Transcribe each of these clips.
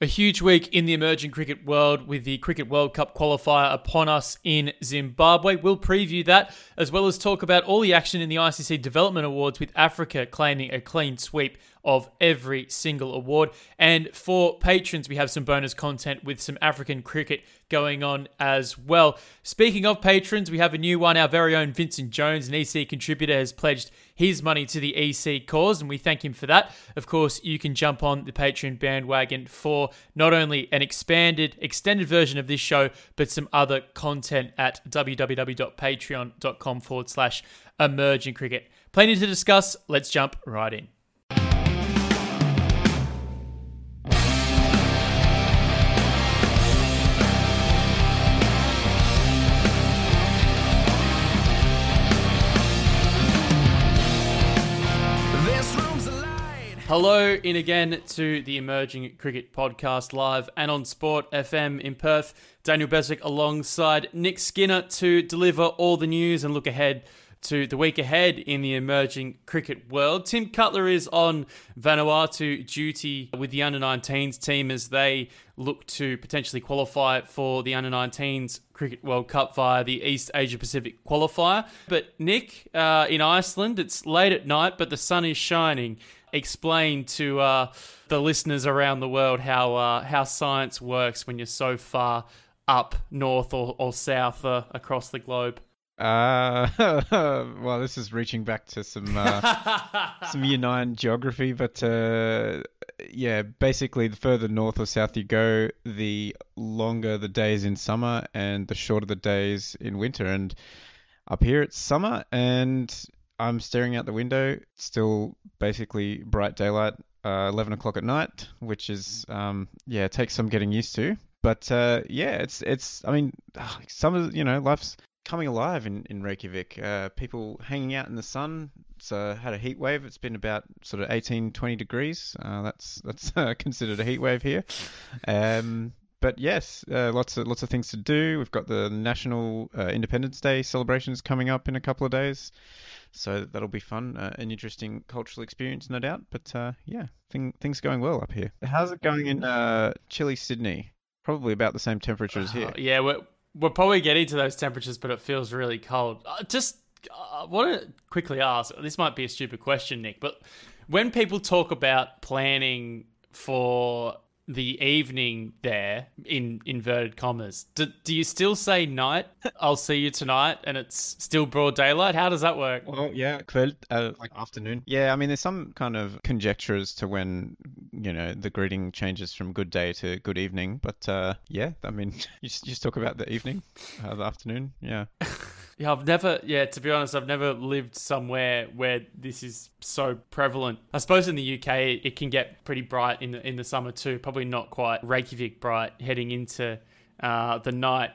A huge week in the emerging cricket world with the Cricket World Cup qualifier upon us in Zimbabwe. We'll preview that as well as talk about all the action in the ICC Development Awards with Africa claiming a clean sweep of every single award. And for patrons, we have some bonus content with some African cricket going on as well. Speaking of patrons, we have a new one. Our very own Vincent Jones, an EC contributor, has pledged his money to the EC cause, and we thank him for that. Of course, you can jump on the Patreon bandwagon for not only an expanded, extended version of this show, but some other content at www.patreon.com forward slash emerging cricket. Plenty to discuss. Let's jump right in. Hello, in again to the Emerging Cricket Podcast live and on Sport FM in Perth. Daniel Beswick alongside Nick Skinner to deliver all the news and look ahead to the week ahead in the emerging cricket world. Tim Cutler is on Vanuatu duty with the under 19s team as they look to potentially qualify for the under 19s Cricket World Cup via the East Asia Pacific qualifier. But Nick, uh, in Iceland, it's late at night, but the sun is shining explain to uh, the listeners around the world how uh, how science works when you're so far up north or, or south uh, across the globe? Uh, well, this is reaching back to some uh, some year nine geography, but uh, yeah, basically, the further north or south you go, the longer the days in summer and the shorter the days in winter. And up here, it's summer, and I'm staring out the window, still basically bright daylight, uh, 11 o'clock at night, which is, um, yeah, takes some getting used to. But uh, yeah, it's, it's, I mean, some of, you know, life's coming alive in, in Reykjavik. Uh, people hanging out in the sun. It's had a heat wave. It's been about sort of 18, 20 degrees. Uh, that's that's uh, considered a heat wave here. Um, but yes, uh, lots of lots of things to do. We've got the National uh, Independence Day celebrations coming up in a couple of days. So that'll be fun, uh, an interesting cultural experience, no doubt. But uh, yeah, thing, things going well up here. How's it going in uh, chilly Sydney? Probably about the same temperature as here. yeah, we're we're probably getting to those temperatures, but it feels really cold. Uh, just I want to quickly ask. This might be a stupid question, Nick, but when people talk about planning for the evening there in inverted commas. Do, do you still say night i'll see you tonight and it's still broad daylight? How does that work? Well yeah kveld, uh, like afternoon. Yeah i mean there's some kind of conjecture as to when you know the greeting changes from good day to good evening but uh, yeah i mean you just, you just talk about the evening uh, the afternoon yeah Yeah, I've never, yeah, to be honest, I've never lived somewhere where this is so prevalent. I suppose in the UK it can get pretty bright in the in the summer too. Probably not quite Reykjavik bright heading into uh, the night.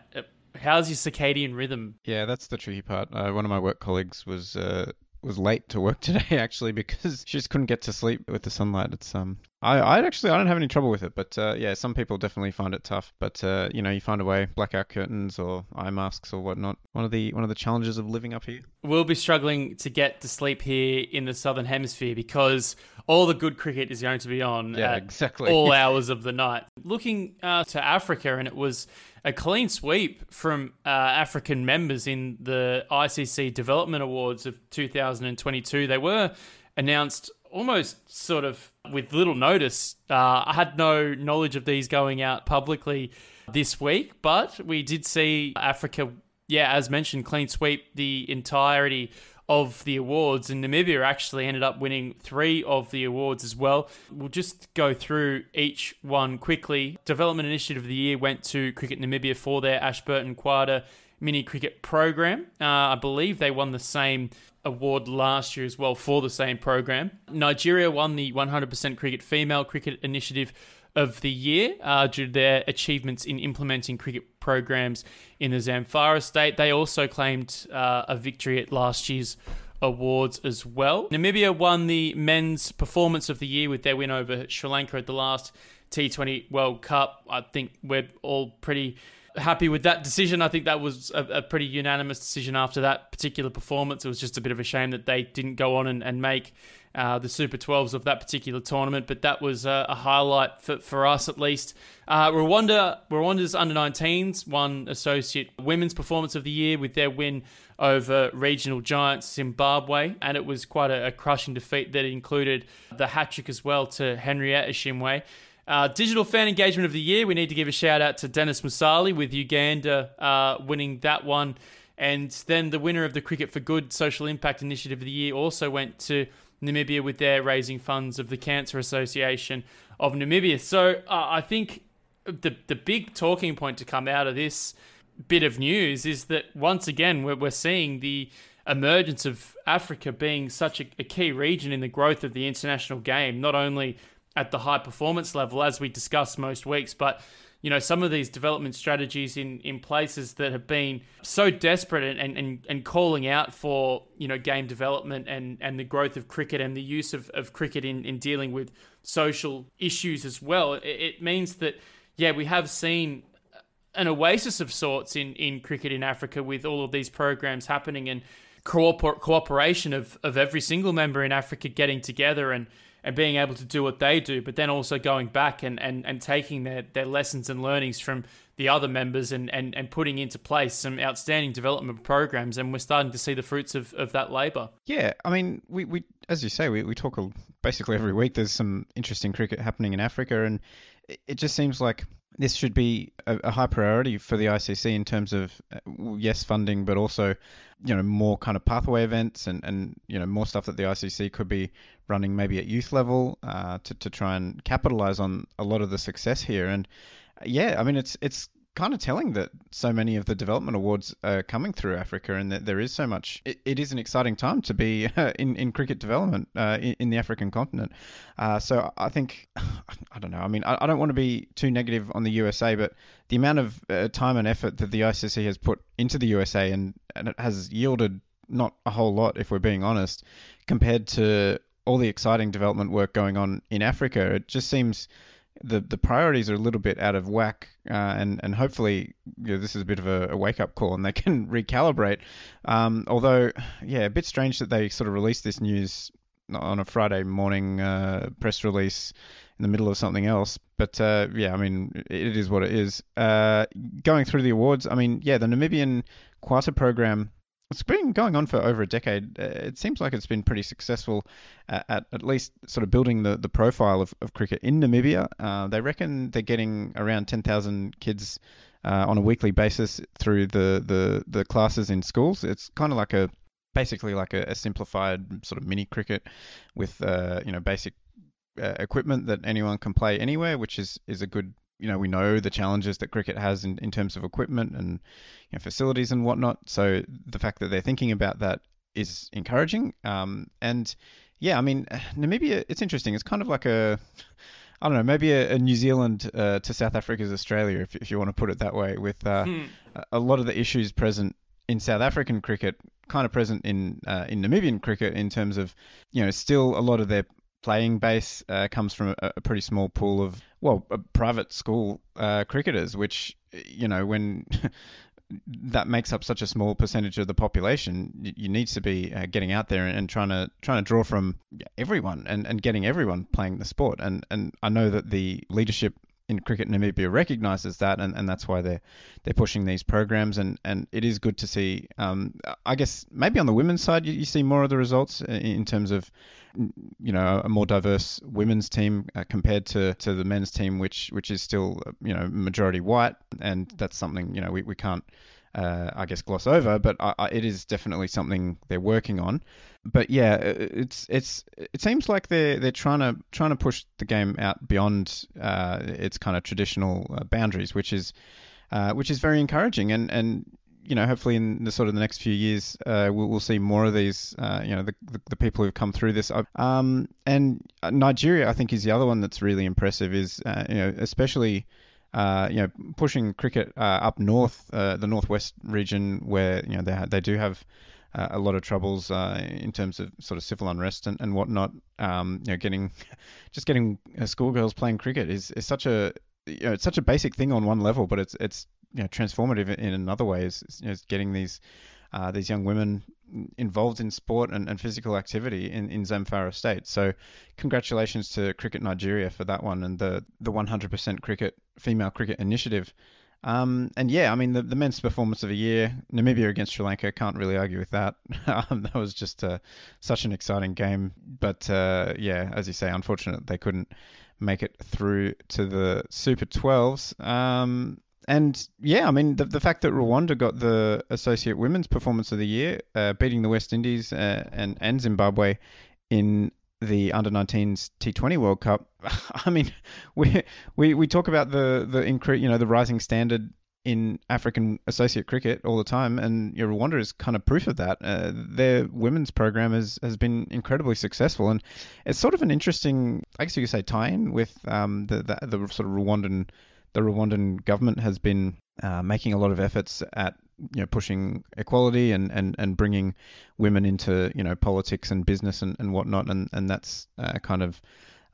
How's your circadian rhythm? Yeah, that's the tricky part. Uh, one of my work colleagues was uh, was late to work today actually because she just couldn't get to sleep with the sunlight. It's um, I I actually I don't have any trouble with it, but uh, yeah, some people definitely find it tough. But uh, you know, you find a way, blackout curtains or eye masks or whatnot. One of the one of the challenges of living up here. We'll be struggling to get to sleep here in the southern hemisphere because all the good cricket is going to be on yeah, exactly. all hours of the night. Looking uh, to Africa, and it was a clean sweep from uh, African members in the ICC Development Awards of 2022. They were announced almost sort of with little notice. Uh, I had no knowledge of these going out publicly this week, but we did see Africa, yeah, as mentioned, clean sweep the entirety of the awards, and Namibia actually ended up winning three of the awards as well. We'll just go through each one quickly. Development Initiative of the Year went to Cricket Namibia for their Ashburton Kwasa mini cricket program. Uh, I believe they won the same award last year as well for the same program. Nigeria won the 100% Cricket Female Cricket Initiative of the year uh, due to their achievements in implementing cricket programs in the Zamfara state. They also claimed uh, a victory at last year's awards as well. Namibia won the men's performance of the year with their win over Sri Lanka at the last T20 World Cup. I think we're all pretty happy with that decision. I think that was a, a, pretty unanimous decision after that particular performance. It was just a bit of a shame that they didn't go on and, and make uh, the Super 12s of that particular tournament, but that was uh, a highlight for, for us at least. Uh, Rwanda, Rwanda's under 19s won Associate Women's Performance of the Year with their win over regional giants Zimbabwe, and it was quite a, a crushing defeat that included the hat trick as well to Henriette Ishimwe. Uh, digital fan engagement of the year, we need to give a shout out to Dennis Musali with Uganda uh, winning that one. And then the winner of the Cricket for Good Social Impact Initiative of the year also went to Namibia with their raising funds of the Cancer Association of Namibia. So uh, I think the the big talking point to come out of this bit of news is that once again we're, we're seeing the emergence of Africa being such a, a key region in the growth of the international game, not only at the high performance level as we discuss most weeks, but you know, some of these development strategies in, in places that have been so desperate and, and, and calling out for, you know, game development and, and the growth of cricket and the use of, of cricket in, in dealing with social issues as well. It, it means that, yeah, we have seen an oasis of sorts in, in cricket in Africa with all of these programs happening and cooper- cooperation of, of every single member in Africa getting together and and being able to do what they do, but then also going back and, and, and taking their, their lessons and learnings from the other members and, and, and putting into place some outstanding development programs. And we're starting to see the fruits of, of that labour. Yeah, I mean, we, we as you say, we, we talk basically every week. There's some interesting cricket happening in Africa, and it just seems like this should be a, a, high priority for the ICC in terms of uh, yes funding, but also you know more kind of pathway events and, and you know more stuff that the ICC could be running maybe at youth level uh, to to try and capitalize on a lot of the success here. And yeah, I mean it's it's kind of telling that so many of the development awards are coming through Africa and that there is so much. it, it is an exciting time to be in, in cricket development uh, in, in, the African continent. Uh, so I think, I don't know, I mean, I, I, don't want to be too negative on the USA, but the amount of uh, time and effort that the ICC has put into the USA and, and it has yielded not a whole lot, if we're being honest, compared to all the exciting development work going on in Africa, it just seems the the priorities are a little bit out of whack, uh, and and hopefully you know, this is a bit of a, a wake up call, and they can recalibrate. Um, although, yeah, a bit strange that they sort of released this news on a Friday morning uh, press release in the middle of something else. But uh, yeah, I mean, it is what it is. Uh, going through the awards, I mean, yeah, the Namibian Kwasa program it's been going on for over a decade. Uh, it seems like it's been pretty successful at, at, at least sort of building the, the profile of, of cricket in Namibia. Uh, they reckon they're getting around 10,000 kids uh, on a weekly basis through the, the, the classes in schools. It's kind of like a basically like a, a simplified sort of mini cricket with uh, you know basic uh, equipment that anyone can play anywhere, which is is a good you know, we know the challenges that cricket has in, in terms of equipment and you know, facilities and whatnot. So the fact that they're thinking about that is encouraging. Um, and yeah, I mean, Namibia, it's interesting. It's kind of like a, I don't know, maybe a, a New Zealand uh, to South Africa's Australia, if, if you want to put it that way, with uh, hmm. a lot of the issues present in South African cricket, kind of present in uh, in Namibian cricket in terms of, you know, still a lot of their playing base uh, comes from a, a, pretty small pool of well, private school uh, cricketers, which you know when that makes up such a small percentage of the population, you, need to be uh, getting out there and, and, trying to trying to draw from everyone and, and getting everyone playing the sport. And and I know that the leadership in cricket Namibia recognises that, and, and that's why they're they're pushing these programs. And, and it is good to see. Um, I guess maybe on the women's side, you, you see more of the results in terms of you know a more diverse women's team uh, compared to, to the men's team, which which is still you know majority white, and that's something you know we, we can't uh, I guess gloss over, but I, I, it is definitely something they're working on. But yeah, it's it's it seems like they're they're trying to trying to push the game out beyond uh, its kind of traditional uh, boundaries, which is uh, which is very encouraging. And and you know, hopefully in the sort of the next few years, uh, we'll, we'll, see more of these, uh, you know, the, the, the, people who've come through this. Um, and Nigeria, I think, is the other one that's really impressive. Is uh, you know, especially uh, you know, pushing cricket uh, up north, uh, the northwest region, where you know they ha- they do have uh, a lot of troubles uh, in terms of sort of civil unrest and, and whatnot. Um, you know, getting just getting schoolgirls playing cricket is, is such a you know, it's such a basic thing on one level, but it's it's you know transformative in another way. Is, you know, getting these uh, these young women involved in sport and, and physical activity in, in Zamfara State. So, congratulations to Cricket Nigeria for that one and the, the 100% cricket female cricket initiative. Um, and yeah, I mean, the, the men's performance of the year, Namibia against Sri Lanka, can't really argue with that. um, that was just uh, such an exciting game. But uh, yeah, as you say, unfortunate they couldn't make it through to the Super 12s. Um, and yeah, I mean, the, the fact that Rwanda got the Associate Women's Performance of the Year, uh, beating the West Indies uh, and, and Zimbabwe in the under 19s T20 World Cup. I mean, we we we talk about the the incre- you know the rising standard in African associate cricket all the time, and you know, Rwanda is kind of proof of that. Uh, their women's program has has been incredibly successful, and it's sort of an interesting, I guess you could say, tie-in with um, the, the the sort of Rwandan the Rwandan government has been uh, making a lot of efforts at you know pushing equality and, and, and bringing women into you know politics and business and, and whatnot. And and that's uh, kind of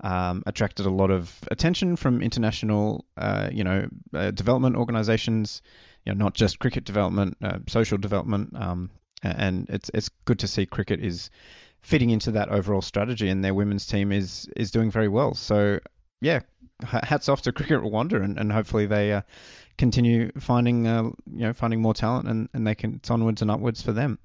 um, attracted a lot of attention from international uh, you know uh, development organizations you know not just cricket development uh, social development. Um, and it's it's good to see cricket is fitting into that overall strategy and their women's team is is doing very well. So yeah hats off to cricket Rwanda and, and hopefully they uh, continue finding uh, you know finding more talent and, and they can it's onwards and upwards for them.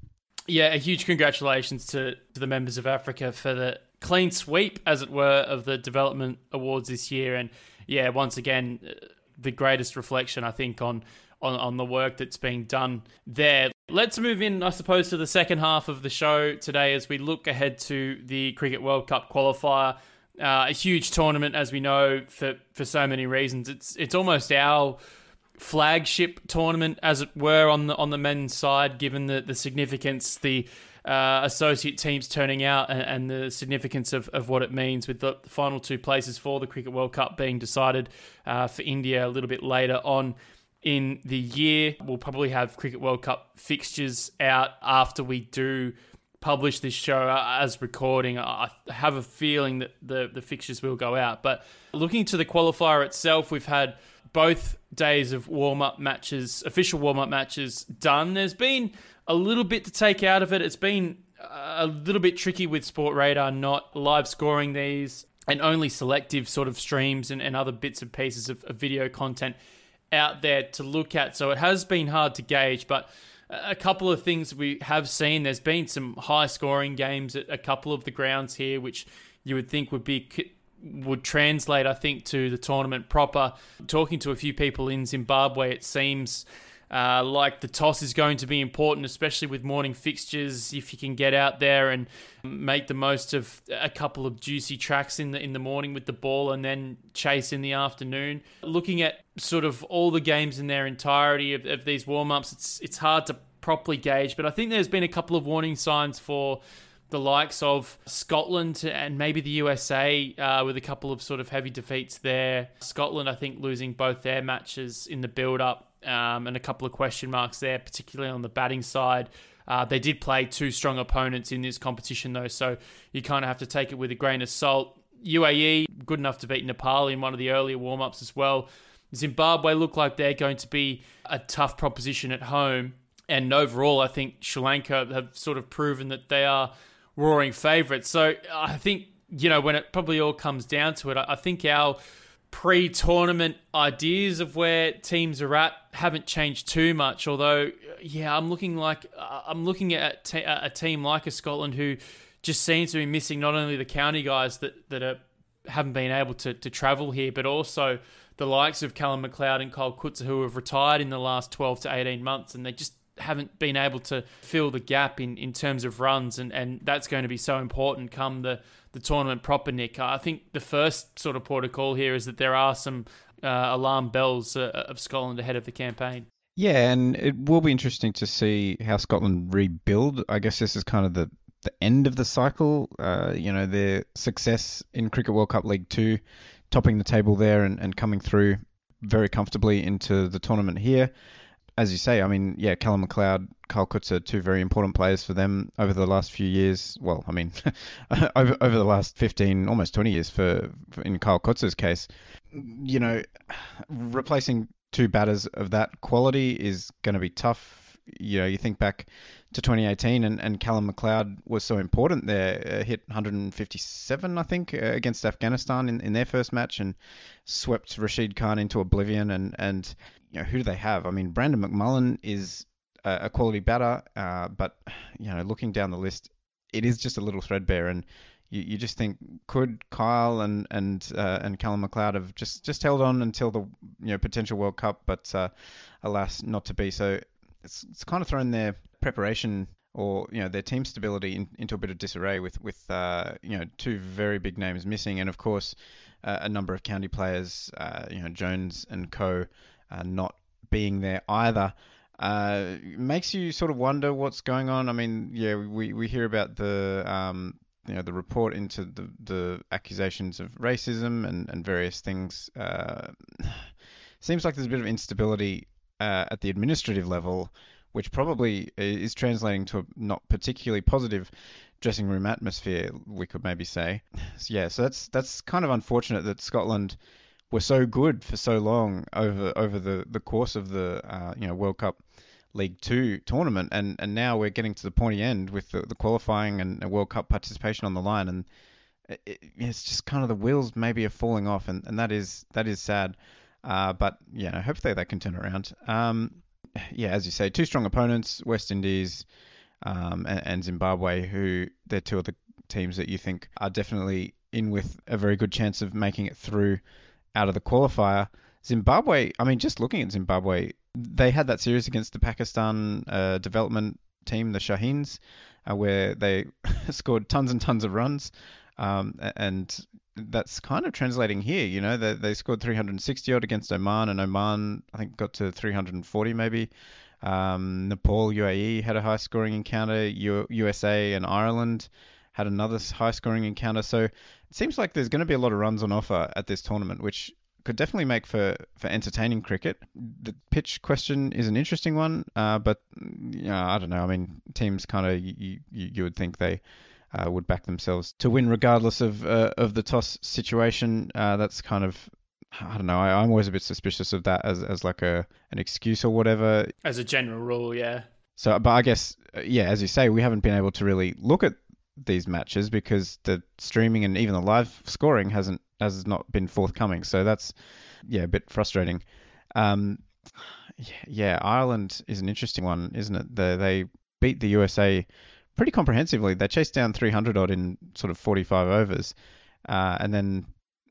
Yeah, a huge congratulations to, to the members of Africa for the clean sweep, as it were, of the development awards this year. And yeah, once again, uh, the greatest reflection I think on on, on the work that's being done there. Let's move in, I suppose, to the second half of the show today as we look ahead to the Cricket World Cup qualifier. Uh, a huge tournament, as we know, for, for so many reasons. It's it's almost our flagship tournament, as it were, on the on the men's side, given the, the significance, the uh, associate teams turning out, and, and, the significance of, of what it means with the final two places for the Cricket World Cup being decided uh, for India a little bit later on in the year. We'll probably have Cricket World Cup fixtures out after we do publish this show as recording. I have a feeling that the, the fixtures will go out. But looking to the qualifier itself, we've had both days of warm up matches, official warm up matches done. There's been a little bit to take out of it. It's been a little bit tricky with Sport Radar not live scoring these and only selective sort of streams and, and other bits and pieces of, of video content out there to look at. So it has been hard to gauge, but a couple of things we have seen. There's been some high scoring games at a couple of the grounds here, which you would think would be would translate, I think, to the tournament proper. Talking to a few people in Zimbabwe, it seems uh, like the toss is going to be important, especially with morning fixtures. If you can get out there and make the most of a couple of juicy tracks in the in the morning with the ball, and then chase in the afternoon. Looking at sort of all the games in their entirety of, of these warm ups, it's it's hard to properly gauge. But I think there's been a couple of warning signs for the likes of Scotland and maybe the USA uh, with a couple of sort of heavy defeats there. Scotland, I think, losing both their matches in the build up um, and a couple of question marks there, particularly on the batting side. Uh, they did play two strong opponents in this competition, though, so you kind of have to take it with a grain of salt. UAE, good enough to beat Nepal in one of the earlier warm ups as well. Zimbabwe look like they're going to be a tough proposition at home. And overall, I think Sri Lanka have sort of proven that they are roaring favourites. So I think, you know, when it probably all comes down to it, I think our pre tournament ideas of where teams are at haven't changed too much. Although, yeah, I'm looking like uh, I'm looking at a team like a Scotland who just seems to be missing not only the county guys that, that are, haven't been able to, to travel here, but also the likes of Calum MacLeod and Kyle Coetzer who have retired in the last 12 to 18 months and they just haven't been able to fill the gap in, in terms of runs, and, and that's going to be so important come the, the tournament proper, Nick. I think the first sort of protocol here is that there are some uh, alarm bells uh, of Scotland ahead of the campaign. Yeah, and it will be interesting to see how Scotland rebuild. I guess this is kind of the, the end of the cycle. Uh, you know, their success in Cricket World Cup League 2, topping the table there and, and coming through very comfortably into the tournament here as you say, I mean, yeah, Calum MacLeod, Kyle are two very important players for them over the last few years. Well, I mean, over over the last 15, almost 20 years for, for in Kyle Coetzer's case. You know, replacing two batters of that quality is going to be tough you know, you think back to 2018, and, and Calum MacLeod was so important there. Uh, hit 157, I think, uh, against Afghanistan in, in their first match, and swept Rashid Khan into oblivion. And and you know, who do they have? I mean, Brandon McMullen is a, a quality batter, uh, but you know, looking down the list, it is just a little threadbare and you, you just think could Kyle and and uh, and Calum MacLeod have just just held on until the you know potential World Cup, but uh, alas, not to be. So it's it's kind of thrown their preparation or you know their team stability in, into a bit of disarray with with uh, you know two very big names missing, and of course uh, a number of county players, uh, you know Jones and Co, uh, not being there either. Uh, makes you sort of wonder what's going on. I mean, yeah, we, we hear about the um, you know the report into the, the accusations of racism and, and various things. Uh, seems like there's a bit of instability at the administrative level, which probably is translating to a not particularly positive dressing room atmosphere. We could maybe say, so, yeah. So that's that's kind of unfortunate that Scotland were so good for so long over over the, the course of the uh, you know World Cup League Two tournament, and, and now we're getting to the pointy end with the, the qualifying and, World Cup participation on the line, and it, it's just kind of the wheels maybe are falling off, and, and that is that is sad. Uh, but you know, hopefully they can turn around. Um, yeah, as you say, two strong opponents, West Indies um, and, and Zimbabwe, who they're two of the teams that you think are definitely in with a very good chance of making it through out of the qualifier. Zimbabwe, I mean, just looking at Zimbabwe, they had that series against the Pakistan uh, development team, the Shaheens, uh, where they scored tons and tons of runs. Um, and that's kind of translating here. You know, they, they scored 360 odd against Oman, and Oman, I think, got to 340 maybe. Um, Nepal, UAE had a high scoring encounter. U- USA and Ireland had another high scoring encounter. So it seems like there's going to be a lot of runs on offer at this tournament, which could definitely make for, for entertaining cricket. The pitch question is an interesting one, uh, but you know, I don't know. I mean, teams kind of you, you, you would think they uh, would back themselves to win regardless of uh, of the toss situation. Uh, that's kind of I don't know. I, am always a bit suspicious of that as as like a an excuse or whatever. As a general rule, yeah. So, but I guess uh, yeah, as you say, we haven't been able to really look at these matches because the streaming and even the live scoring hasn't has not been forthcoming. So that's yeah a bit frustrating. Um, yeah, Ireland is an interesting one, isn't it? The, they beat the USA pretty comprehensively. They chased down 300 odd in sort of 45 overs, uh, and then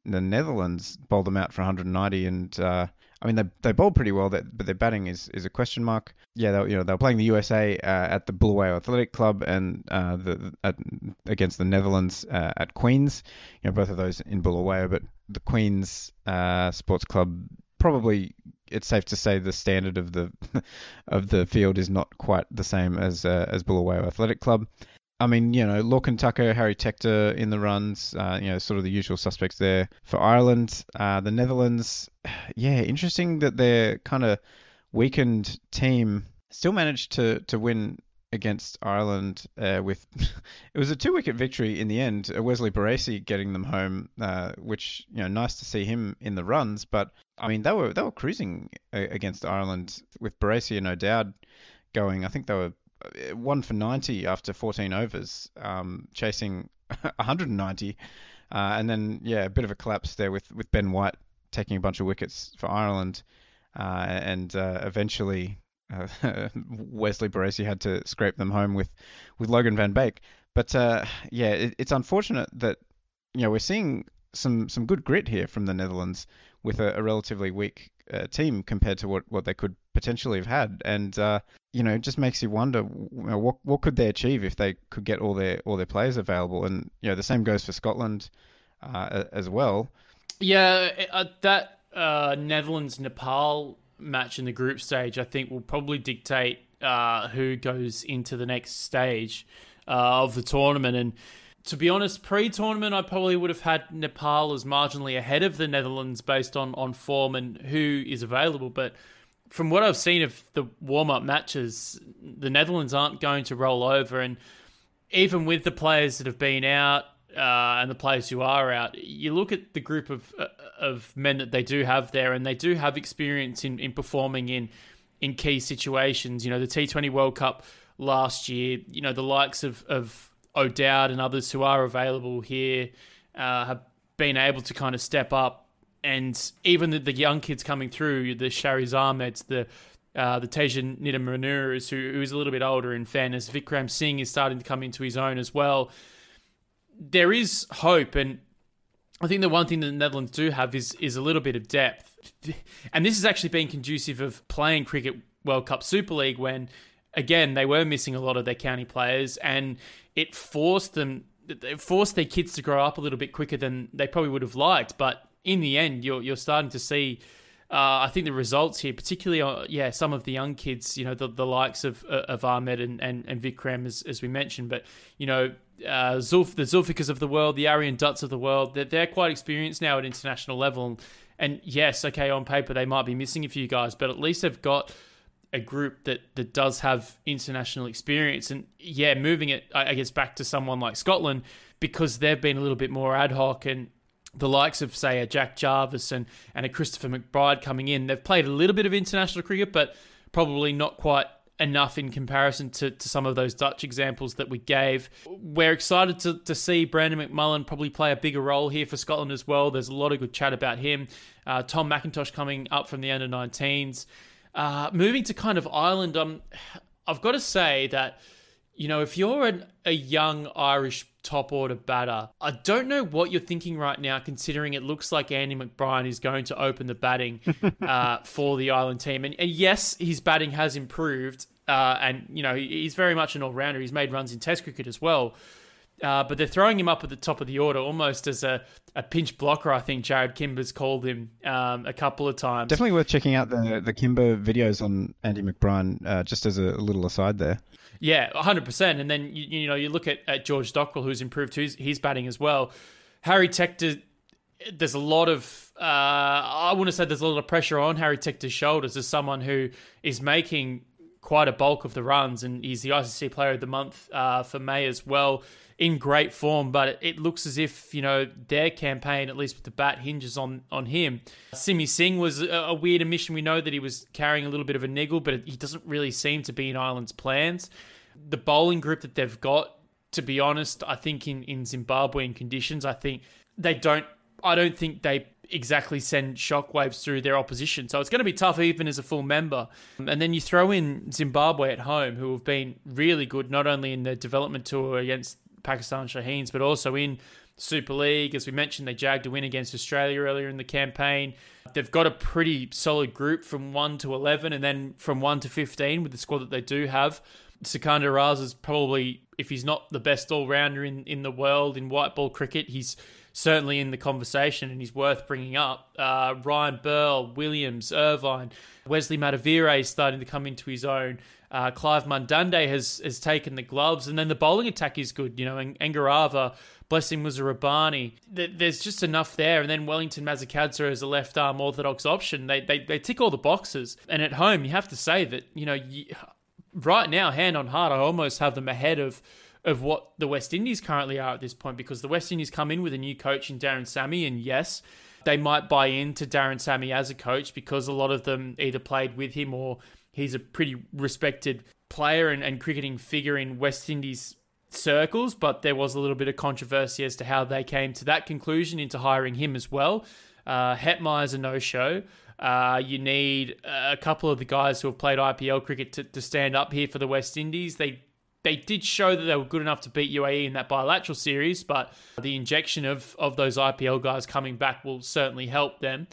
the Netherlands bowled them out for 190 and uh, I mean, they they bowled pretty well, but their batting is, is a question mark. Yeah, they you know they were playing the USA uh, at the Bulawayo Athletic Club and uh, the at, against the Netherlands uh, at Queens. You know, both of those in Bulawayo, but the Queens uh, Sports Club probably it's safe to say the standard of the of the field is not quite the same as uh, as Bulawayo Athletic Club. I mean, you know, Lorcan Tucker, Harry Tector in the runs, uh, you know, sort of the usual suspects there. For Ireland, uh, the Netherlands, yeah, interesting that their kind of weakened team still managed to, to win against Ireland uh, with it was a two wicket victory in the end. Uh, Wesley Barresi getting them home, uh, which you know nice to see him in the runs. But I mean they were they were cruising uh, against Ireland with Barresi and O'Dowd going. I think they were one for 90 after 14 overs, um, chasing 190, uh, and then yeah, a bit of a collapse there with with Ben White taking a bunch of wickets for Ireland, uh, and uh, eventually uh, Wesley Barresi had to scrape them home with with Logan Van Beek. But uh, yeah, it, it's unfortunate that you know we're seeing some some good grit here from the Netherlands with a, a relatively weak uh, team compared to what, what they could potentially have had, and uh, you know, it just makes you wonder you know, what what could they achieve if they could get all their all their players available, and you know, the same goes for Scotland uh, as well. Yeah, uh, that uh, Netherlands Nepal match in the group stage, I think, will probably dictate uh, who goes into the next stage of the tournament, and to be honest, pre-tournament, I probably would have had Nepal as marginally ahead of the Netherlands based on on form and who is available. But from what I've seen of the warm-up matches, the Netherlands aren't going to roll over. And even with the players that have been out uh, and the players who are out, you look at the group of uh, of men that they do have there, and they do have experience in, in performing in in key situations. You know, the T20 World Cup last year, you know, the likes of, of O'Dowd and others who are available here uh, have been able to kind of step up. And even the, the young kids coming through, the Shariz Ahmeds, the uh, the Teja Nidamanuru, who, who's a little bit older in fairness, Vikram Singh is starting to come into his own as well. There is hope, and I think the one thing that the Netherlands do have is is a little bit of depth, and this has actually been conducive of playing cricket World Cup Super League when, again, they were missing a lot of their county players, and it forced them, it forced their kids to grow up a little bit quicker than they probably would have liked. But in the end, you're you're starting to see. Uh, I think the results here, particularly, uh, yeah, some of the young kids, you know, the, the likes of uh, of Ahmed and, and, and Vikram, as, as we mentioned, but, you know, uh, Zulf, the Zulfiqars of the world, the Aryan Dutts of the world, they're, they're quite experienced now at international level. And yes, okay, on paper, they might be missing a few guys, but at least they've got a group that that does have international experience and yeah moving it i guess back to someone like scotland because they've been a little bit more ad hoc and the likes of say a jack jarvis and and a christopher mcbride coming in they've played a little bit of international cricket but probably not quite enough in comparison to, to some of those Dutch examples that we gave. We're excited to, to see Brandon McMullen probably play a bigger role here for Scotland as well. There's a lot of good chat about him. Uh, Tom Mackintosh coming up from the under 19s. Uh, moving to kind of Ireland, um, I've got to say that, you know, if you're an, a young Irish top order batter, I don't know what you're thinking right now, considering it looks like Andy McBrine is going to open the batting uh, for the Ireland team. And, and, yes, his batting has improved. Uh, and, you know, he's very much an all rounder. He's made runs in Test cricket as well. Uh, but they're throwing him up at the top of the order almost as a, a pinch blocker. I think Jarrod Kimber's called him um, a couple of times. Definitely worth checking out the the Kimber videos on Andy McBrine. Uh, just as a little aside there. Yeah, hundred percent. And then you, you know you look at, at George Dockrell, who's improved his, his batting as well. Harry Tector, there's a lot of uh, I want to say there's a lot of pressure on Harry Tector's shoulders as someone who is making quite a bulk of the runs, and he's the ICC Player of the Month uh, for May as well in great form, but it, looks as if you know their campaign, at least with the bat, hinges on on him. Simi Singh was a, a, weird omission. We know that he was carrying a little bit of a niggle, but he doesn't really seem to be in Ireland's plans. The bowling group that they've got, to be honest, I think in in Zimbabwean conditions, I think they don't. I don't think they exactly send shockwaves through their opposition. So it's going to be tough even as a full member. And then you throw in Zimbabwe at home, who have been really good, not only in the development tour against Pakistan Shaheens, but also in Super League. As we mentioned, they jagged a win against Australia earlier in the campaign. They've got a pretty solid group from 1 to 11 and then from 1 to 15 with the squad that they do have. Sikandar Raza is probably, if he's not the best all rounder in, in the world in white ball cricket, he's certainly in the conversation and he's worth bringing up. Uh, Ryan Burl, Williams, Irvine, Wesley Madhevere is starting to come into his own. Uh, Clive Madande has has taken the gloves, and then the bowling attack is good. You know, and Ngarava, Blessing Muzarabani. There's just enough there, and then Wellington Masakadza as a left arm orthodox option. They, they they tick all the boxes. And at home, you have to say that you know, you, right now, hand on heart, I almost have them ahead of of what the West Indies currently are at this point because the West Indies come in with a new coach in Darren Sammy, and yes, they might buy into Darren Sammy as a coach because a lot of them either played with him or he's a pretty respected player and, and cricketing figure in West Indies circles, but there was a little bit of controversy as to how they came to that conclusion into hiring him as well. Uh, Hetmyer's a no-show. Uh, you need a couple of the guys who have played IPL cricket to, to stand up here for the West Indies. They they did show that they were good enough to beat UAE in that bilateral series, but the injection of, of those IPL guys coming back will certainly help them.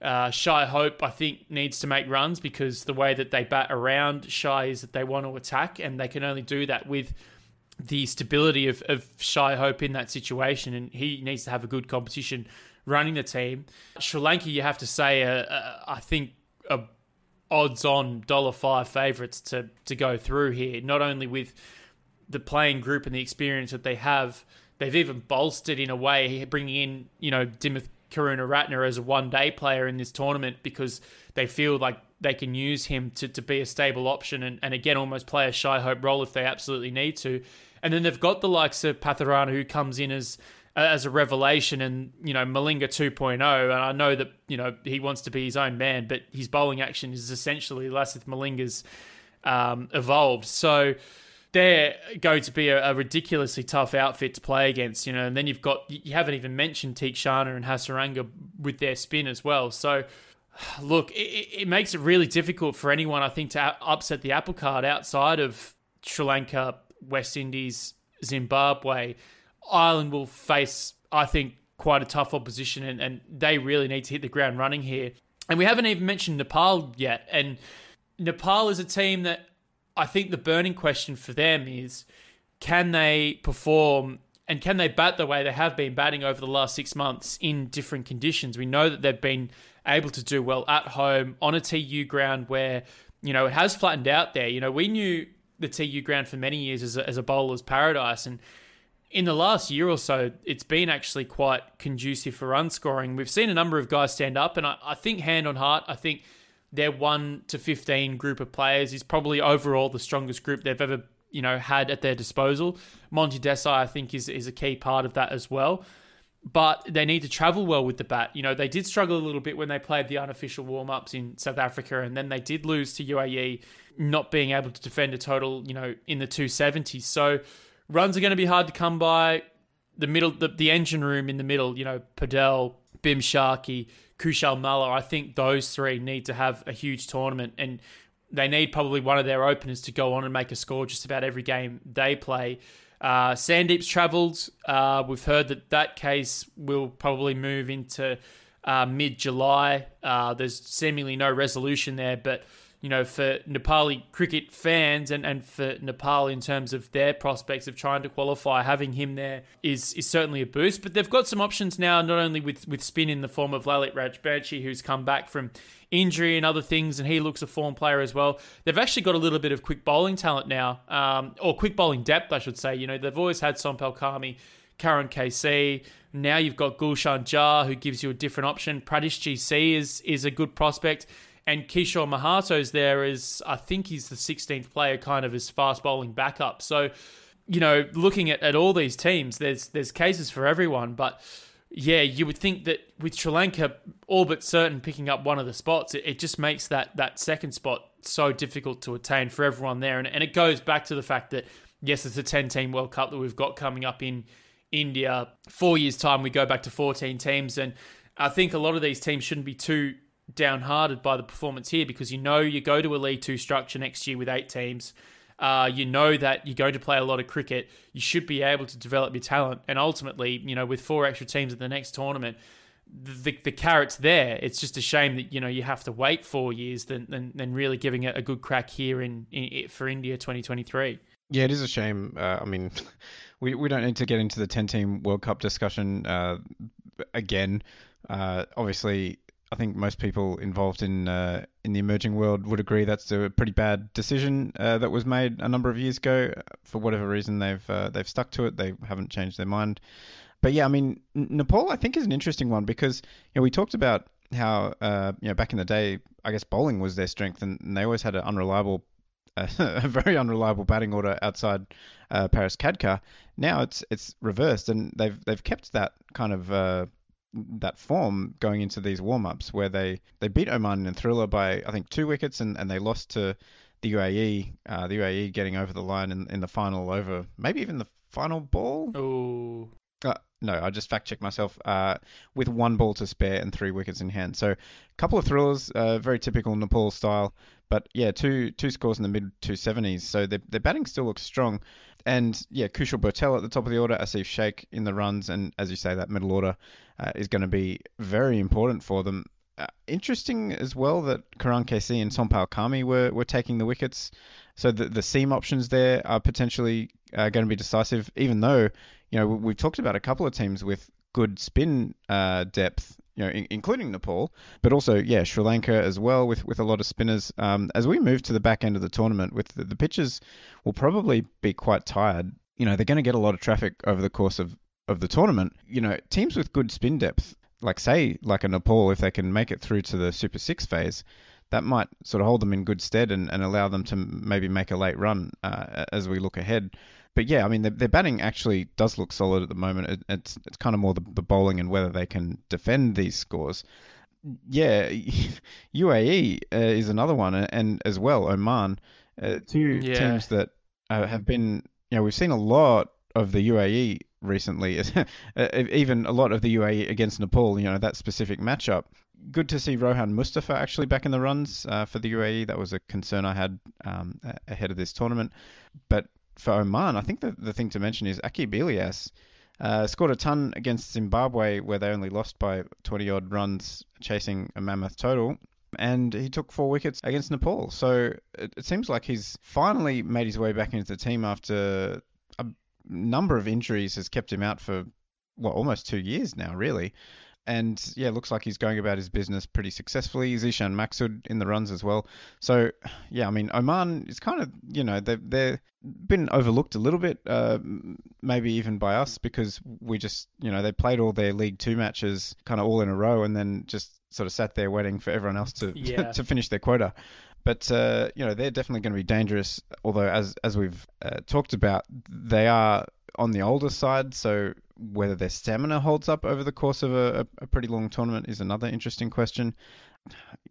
Uh, Shai Hope, I think, needs to make runs because the way that they bat around Shai is that they want to attack, and they can only do that with the stability of, of Shai Hope in that situation, and he needs to have a good competition running the team. Sri Lanka, you have to say, uh, uh, I think, a odds-on dollar five favourites to to go through here. Not only with the playing group and the experience that they have, they've even bolstered in a way, bringing in you know Dimuth Karunaratne as a one day player in this tournament because they feel like they can use him to, to be a stable option and, and again almost play a Shai Hope role if they absolutely need to. And then they've got the likes of Pathirana who comes in as as a revelation and you know Malinga 2.0 and I know that you know he wants to be his own man but his bowling action is essentially Lasith Malinga's um, evolved. So they're going to be a, a, ridiculously tough outfit to play against you know and then you've got you haven't even mentioned Theekshana and Hasaranga with their spin as well. So look it, it makes it really difficult for anyone I think to upset the apple cart outside of Sri Lanka West Indies Zimbabwe Ireland will face, I think, quite a tough opposition, and, and they really need to hit the ground running here. And we haven't even mentioned Nepal yet. And Nepal is a team that I think the burning question for them is can they perform and can they bat the way they have been batting over the last six months in different conditions? We know that they've been able to do well at home on a TU ground where, you know, it has flattened out there. You know, we knew the TU ground for many years as a, as a bowler's paradise. And in the last year or so, it's been actually quite conducive for run scoring. We've seen a number of guys stand up, and I, I think hand on heart, I think their one to fifteen group of players is probably overall the strongest group they've ever you know had at their disposal. Monty Desai, I think, is is a key part of that as well. But they need to travel well with the bat. You know, they did struggle a little bit when they played the unofficial warm ups in South Africa, and then they did lose to UAE, not being able to defend a total, you know, in the 270s. So runs are going to be hard to come by. The middle, the, the engine room in the middle, you know, Paudel, Bhim Sharki, Kushal Malla, I think those three need to have a huge tournament and they need probably one of their openers to go on and make a score just about every game they play. Uh, Sandeep's travelled. Uh, we've heard that that case will probably move into uh, mid July. Uh, there's seemingly no resolution there, but you know, for Nepali cricket fans and, and for Nepal in terms of their prospects of trying to qualify, having him there is is certainly a boost. But they've got some options now, not only with, with spin in the form of Lalit Rajbanshi, who's come back from injury and other things, and he looks a form player as well. They've actually got a little bit of quick bowling talent now, um, or quick bowling depth, I should say. You know, they've always had Sompal Kami, Karan KC. Now you've got Gulshan Jha, who gives you a different option. Pratis GC is is a good prospect. And Kishore Mahato's there is, I think he's the 16th player, kind of as fast bowling backup. So, you know, looking at, at all these teams, there's there's cases for everyone. But yeah, you would think that with Sri Lanka all but certain picking up one of the spots, it, it just makes that that second spot so difficult to attain for everyone there. And, and it goes back to the fact that yes, it's a 10 team World Cup that we've got coming up in India. Four years time, we go back to 14 teams, and I think a lot of these teams shouldn't be too downhearted by the performance here because you know you go to a League Two structure next year with eight teams. Uh, you know that you're going to play a lot of cricket. You should be able to develop your talent, and ultimately, you know, with four extra teams at the next tournament, the the carrot's there. It's just a shame that you know you have to wait four years than than, than really giving it a good crack here in, in for India 2023. Yeah, it is a shame. Uh, I mean, we we don't need to get into the 10 team World Cup discussion uh, again. Uh, obviously, I think most people involved in uh, in the emerging world would agree that's a pretty bad decision uh, that was made a number of years ago. For whatever reason, they've uh, they've stuck to it. They haven't changed their mind. But yeah, I mean, Nepal I think is an interesting one because you know we talked about how uh, you know back in the day, I guess bowling was their strength, and, and they always had an unreliable. a very unreliable batting order outside uh, Paras Khadka. Now it's it's reversed, and they've they've kept that kind of uh, that form going into these warm ups where they, they beat Oman in Thriller by I think two wickets and, and they lost to the UAE, uh, the UAE getting over the line in, in the final over, maybe even the final ball. Oh. Uh, no, I just fact checked myself. Uh, with one ball to spare and three wickets in hand. So, a couple of thrillers, uh, very typical Nepal style. But yeah, two two scores in the mid 270s. So their, their batting still looks strong. And yeah, Kushal Bhurtel at the top of the order, Asif Sheikh in the runs, and as you say, that middle order uh, is going to be very important for them. Uh, interesting as well that Karan KC and Sompal Kami were, were taking the wickets. So the, the seam options there are potentially uh, going to be decisive, even though, you know, we've talked about a couple of teams with good spin uh, depth, you know, in, including Nepal, but also, yeah, Sri Lanka as well with, with a lot of spinners. Um, as we move to the back end of the tournament, with the, the will probably be quite tired. You know, they're going to get a lot of traffic over the course of, of the tournament. You know, teams with good spin depth, like say, like a Nepal, if they can make it through to the Super Six phase, that might sort of hold them in good stead and, and allow them to maybe make a late run uh, as we look ahead. But yeah, I mean, their, their batting actually does look solid at the moment. It, it's it's kind of more the, the bowling and whether they can defend these scores. Yeah, UAE uh, is another one, and as well Oman, uh, two Yeah. teams that uh, have been. You know, we've seen a lot of the UAE recently, Uh, even a lot of the UAE against Nepal. You know, that specific matchup. Good to see Rohan Mustafa actually back in the runs uh, for the UAE. That was a concern I had um, ahead of this tournament. But for Oman, I think the, the thing to mention is Aqib Ilyas uh, scored a ton against Zimbabwe, where they only lost by 20 odd runs, chasing a mammoth total. And he took four wickets against Nepal. So it, it seems like he's finally made his way back into the team after a number of injuries has kept him out for, well, almost two years now, really. And yeah, looks like he's going about his business pretty successfully. Zeeshan Maqsood in the runs as well. So yeah, I mean Oman is kind of you know they've they've been overlooked a little bit, uh, maybe even by us because we just you know they played all their League Two matches kind of all in a row and then just sort of sat there waiting for everyone else to Yeah. to finish their quota. But uh, you know they're definitely going to be dangerous. Although as as we've uh, talked about, they are on the older side, so whether their stamina holds up over the course of a, a, pretty long tournament is another interesting question.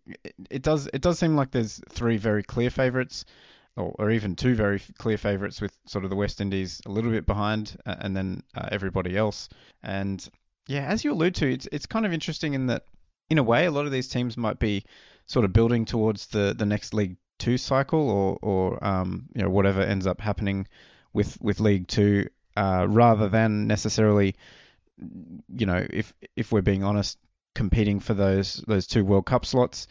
It, it does it does seem like there's three very clear favourites, or, or even two very clear favourites, with sort of the West Indies a little bit behind, uh, and then uh, everybody else. And yeah, as you allude to, it's it's kind of interesting in that, in a way, a lot of these teams might be sort of building towards the the next League Two cycle, or or um, you know whatever ends up happening with with League Two, uh, rather than necessarily, you know, if if we're being honest, competing for those those two World Cup slots.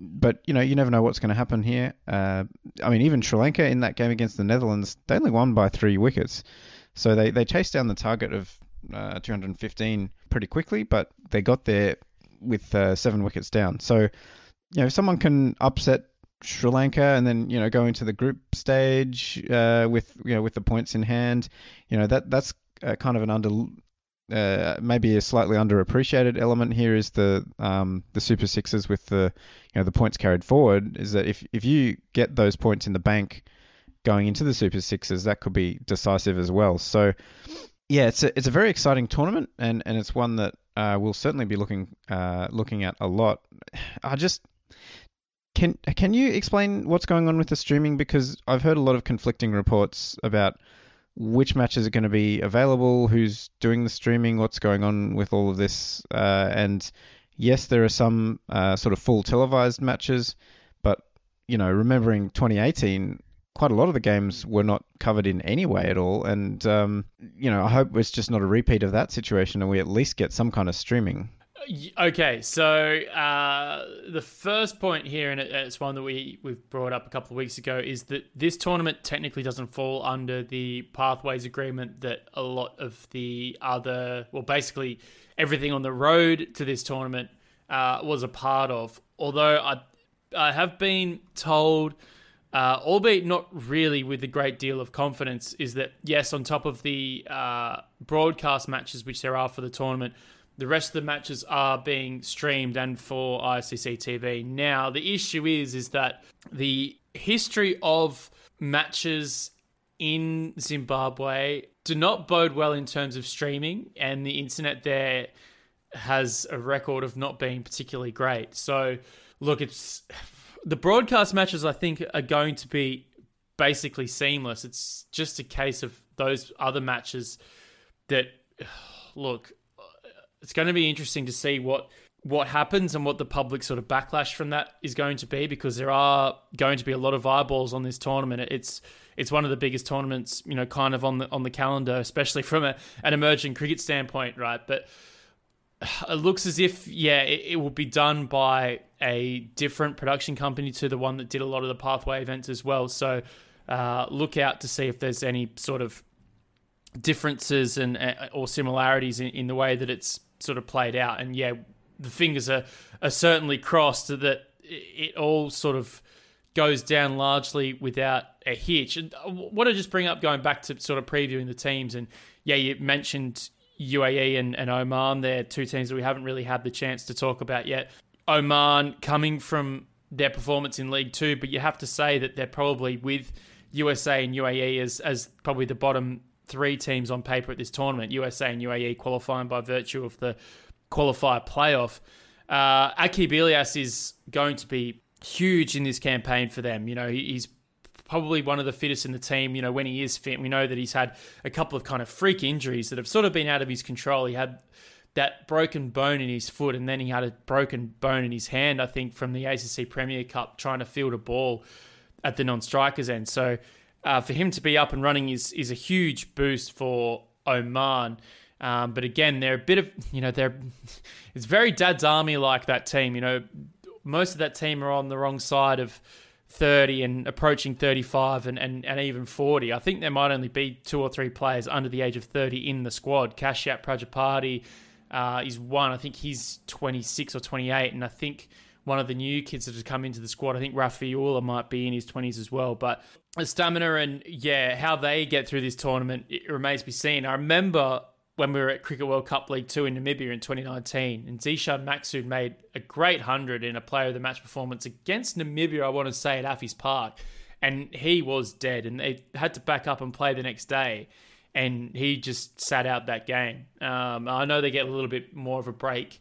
But you know, you never know what's going to happen here. Uh, I mean, even Sri Lanka in that game against the Netherlands, they only won by three wickets, so they they chased down the target of uh, 215 pretty quickly, but they got there with uh, seven wickets down. So, you know, if someone can upset Sri Lanka and then you know go into the group stage uh, with you know with the points in hand, you know that that's uh, kind of an under uh, maybe a slightly underappreciated element here is the um, the Super Sixes with the you know the points carried forward is that if if you get those points in the bank going into the Super Sixes, that could be decisive as well. So yeah, it's a it's a very exciting tournament and, and it's one that uh, we'll certainly be looking uh, looking at a lot. I just can can you explain what's going on with the streaming because I've heard a lot of conflicting reports about which matches are going to be available, who's doing the streaming, what's going on with all of this, uh, and yes, there are some uh, sort of full televised matches, but you know, remembering 2018, quite a lot of the games were not covered in any way at all, and um, you know, I hope it's just not a repeat of that situation, and we at least get some kind of streaming. Okay, so uh, the first point here, and it's one that we we've brought up a couple of weeks ago, is that this tournament technically doesn't fall under the pathways agreement that a lot of the other, well, basically everything on the road to this tournament uh, was a part of. Although I, I have been told, uh, albeit not really with a great deal of confidence, is that yes, on top of the uh, broadcast matches which there are for the tournament, the rest of the matches are being streamed and for ICC TV. Now, the issue is is that the history of matches in Zimbabwe do not bode well in terms of streaming, and the internet there has a record of not being particularly great. So, look, it's the broadcast matches. I think are going to be basically seamless. It's just a case of those other matches that look. It's going to be interesting to see what what happens and what the public sort of backlash from that is going to be because there are going to be a lot of eyeballs on this tournament. It's it's one of the biggest tournaments, you know, kind of on the on the calendar, especially from a, an emerging cricket standpoint, right? But it looks as if yeah, it, it will be done by a different production company to the one that did a lot of the pathway events as well. So uh, look out to see if there's any sort of differences and uh, or similarities in, in the way that it's sort of played out. And yeah, the fingers are, are certainly crossed that it all sort of goes down largely without a hitch. And uh, what I just bring up, going back to sort of previewing the teams, and yeah, you mentioned UAE and, and Oman. They're two teams that we haven't really had the chance to talk about yet. Oman coming from their performance in League Two, but you have to say that they're probably with USA and UAE as as probably the bottom three teams on paper at this tournament. USA and UAE qualifying by virtue of the qualifier playoff. Uh, is going to be huge in this campaign for them. You know, he's probably one of the fittest in the team. You know, when he is fit, we know that he's had a couple of kind of freak injuries that have sort of been out of his control. He had that broken bone in his foot, and then he had a broken bone in his hand, I think, from the ACC Premier Cup trying to field a ball at the non-strikers end. So uh, for him to be up and running is is a huge boost for Oman. Um, but again, they're a bit of you know they're it's very Dad's Army like that team. You know, most of that team are on the wrong side of 30 and approaching 35 and, and, and even 40. I think there might only be two or three players under the age of 30 in the squad. Kashyap Prajapati uh, is one. I think he's 26 or 28, and I think one of the new kids that has come into the squad. I think Rafiullah might be in his 20s as well. But stamina and, yeah, how they get through this tournament, it remains to be seen. I remember when we were at Cricket World Cup League 2 in Namibia in 2019, and Zeeshan Maqsood made a great 100 in a player of the match performance against Namibia, I want to say, at Affies Park. And he was dead, and they had to back up and play the next day. And he just sat out that game. Um, I know they get a little bit more of a break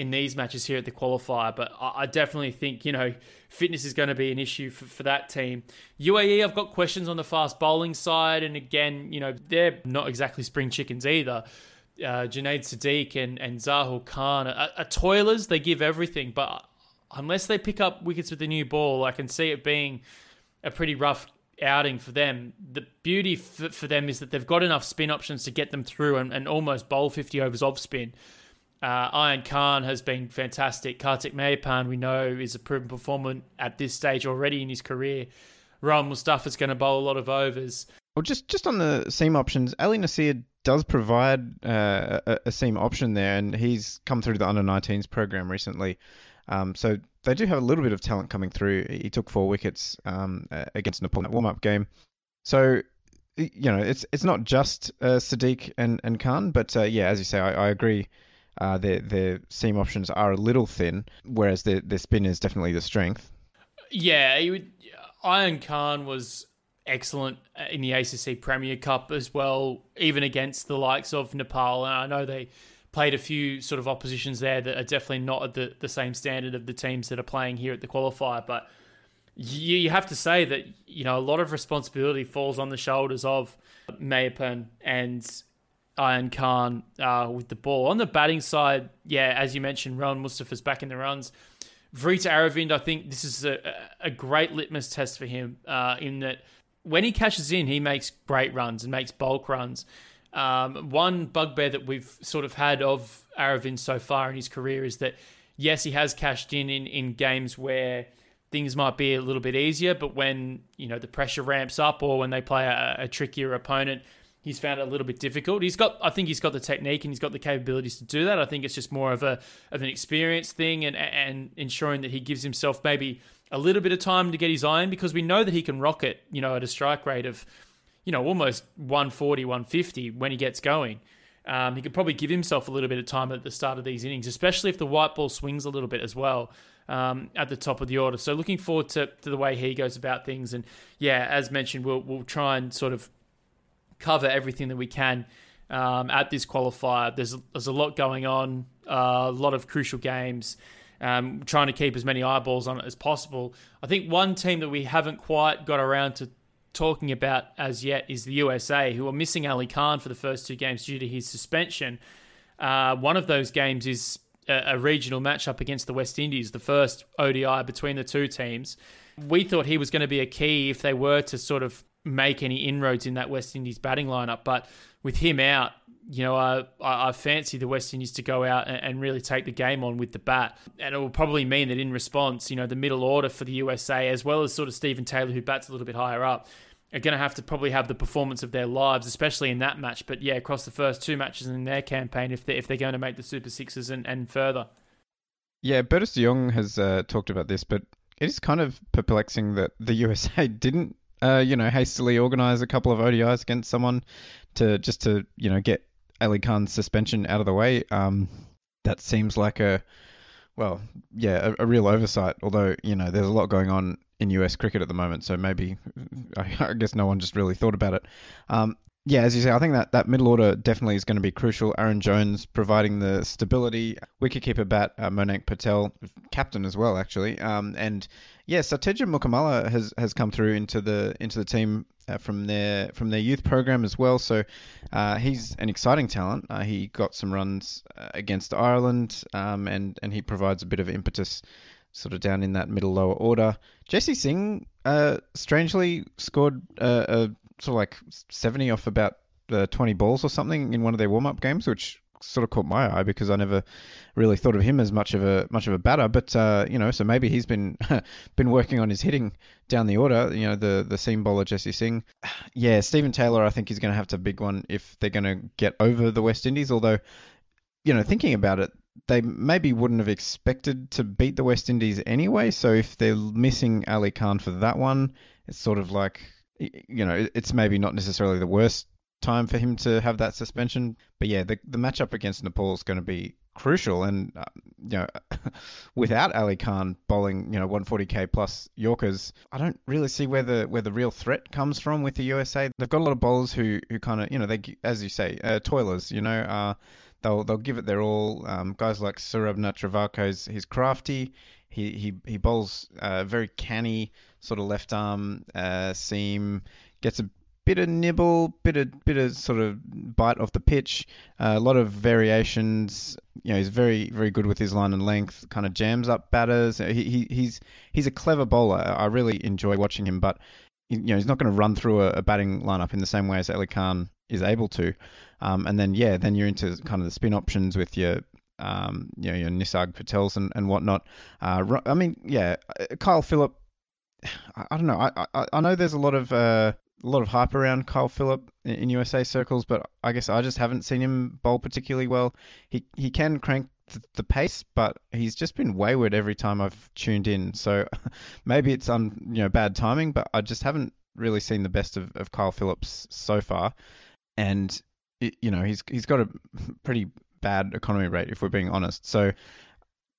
in these matches here at the qualifier. But I, definitely think, you know, fitness is going to be an issue for, for that team. UAE, I've got questions on the fast bowling side. And again, you know, they're not exactly spring chickens either. Uh, Junaid Siddique and, and Zahoor Khan are, are toilers. They give everything. But unless they pick up wickets with the new ball, I can see it being a pretty rough outing for them. The beauty for, for them is that they've got enough spin options to get them through and, and almost bowl 50 overs off spin. Uh, Aayan Khan has been fantastic. Karthik Meiyappan, we know, is a proven performer at this stage already in his career. Rohan Mustafa's going to bowl a lot of overs. Well, just just on the seam options, Ali Naseer does provide uh, a, a, seam option there, and he's come through the under 19s program recently. Um, so they do have a little bit of talent coming through. He took four wickets um, against Nepal in that warm-up game. So you know, it's it's not just uh, Siddique and and Khan, but uh, yeah, as you say, I, I agree uh, their their seam options are a little thin, whereas their their spin is definitely the strength. Yeah, would, Aayan Khan was excellent in the ACC Premier Cup as well, even against the likes of Nepal. And I know they played a few sort of oppositions there that are definitely not at the, the same standard of the teams that are playing here at the qualifier. But you, you have to say that you know a lot of responsibility falls on the shoulders of Meiyappan and Aayan Khan uh, with the ball. On the batting side, yeah, as you mentioned, Rohan Mustafa's back in the runs. Vriitya Aravind, I think this is a, a great litmus test for him uh, in that when he cashes in, he makes great runs and makes bulk runs. Um, one bugbear that we've sort of had of Aravind so far in his career is that, yes, he has cashed in in, in games where things might be a little bit easier, but when you know the pressure ramps up or when they play a, a trickier opponent, he's found it a little bit difficult. He's got, I think, he's got the technique and he's got the capabilities to do that. I think it's just more of a of an experience thing and and ensuring that he gives himself maybe a little bit of time to get his iron because we know that he can rock it, you know, at a strike rate of, you know, almost 140, 150 when he gets going. Um, he could probably give himself a little bit of time at the start of these innings, especially if the white ball swings a little bit as well um, at the top of the order. So looking forward to, to the way he goes about things. And yeah, as mentioned, we'll we'll try and sort of cover everything that we can um, at this qualifier. There's there's a lot going on, uh, a lot of crucial games. Um, trying to keep as many eyeballs on it as possible. I think one team that we haven't quite got around to talking about as yet is the USA, who are missing Ali Khan for the first two games due to his suspension. Uh, one of those games is a, a regional matchup against the West Indies, the first ODI between the two teams. We thought he was going to be a key if they were to sort of make any inroads in that West Indies batting lineup. But with him out, you know, I, I fancy the West Indies to go out and, really take the game on with the bat. And it will probably mean that in response, you know, the middle order for the USA, as well as sort of Stephen Taylor, who bats a little bit higher up, are going to have to probably have the performance of their lives, especially in that match. But yeah, across the first two matches in their campaign, if they're, if they're going to make the Super Sixes and, and further. Yeah, Bertus de Jong has uh, talked about this, but it is kind of perplexing that the USA didn't uh, you know, hastily organise a couple of ODIs against someone to just to you know get Ali Khan's suspension out of the way. Um, that seems like a well, yeah, a, a, real oversight. Although you know, there's a lot going on in US cricket at the moment. So maybe I guess no one just really thought about it. Um, yeah, as you say, I think that, that middle order definitely is going to be crucial. Aaron Jones providing the stability, wicketkeeper bat uh, Monank Patel, captain as well, actually. Um, and yeah, Saiteja Mukkamalla has, has come through into the into the team uh, from their from their youth program as well. So uh, he's an exciting talent. Uh, he got some runs uh, against Ireland, um, and and he provides a bit of impetus sort of down in that middle lower order. Jessy Singh, uh, strangely scored uh, a sort of like 70 off about uh, 20 balls or something in one of their warm up games, which sort of caught my eye because I never really thought of him as much of a much of a batter. But uh, you know, so maybe he's been been working on his hitting down the order. You know, the the seam bowler Jessy Singh. Yeah, Stephen Taylor, I think he's going to have to big one if they're going to get over the West Indies. Although, you know, thinking about it, they maybe wouldn't have expected to beat the West Indies anyway. So if they're missing Ali Khan for that one, it's sort of like you know, it's maybe not necessarily the worst time for him to have that suspension. But yeah, the the matchup against Nepal is going to be crucial, and uh, you know, without Ali Khan bowling, you know, 140k plus Yorkers, I don't really see where the where the real threat comes from with the USA. They've got a lot of bowlers who who kind of, you know, they as you say, uh, toilers, you know, uh, they'll they'll give it their all. Um, guys like Saurabh Netravalkar, he's, he's crafty. He he he bowls uh, very canny sort of left arm uh, seam, gets a bit of nibble, bit of bit of sort of bite off the pitch, uh, a lot of variations. You know, he's very very good with his line and length. Kind of jams up batters. He, he he's he's a clever bowler. I really enjoy watching him, but you know he's not going to run through a, a, batting lineup in the same way as Ali Khan is able to. Um, and then yeah, then you're into kind of the spin options with your um, you know, your Nisarg Patels and, and whatnot. Uh, I mean, yeah, Kyle Phillip. I, I don't know. I, I, I know there's a lot of uh, a lot of hype around Kyle Phillip in, USA circles, but I guess I just haven't seen him bowl particularly well. He he can crank the, the pace, but he's just been wayward every time I've tuned in. So maybe it's on you know bad timing, but I just haven't really seen the best of, of Kyle Phillips so far. And it, you know he's he's got a pretty bad economy rate if we're being honest. So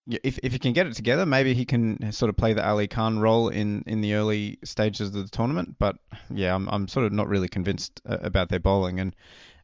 if if he can get it together, maybe he can sort of play the Ali Khan role in, in the early stages of the tournament. But yeah, I'm I'm sort of not really convinced uh, about their bowling. And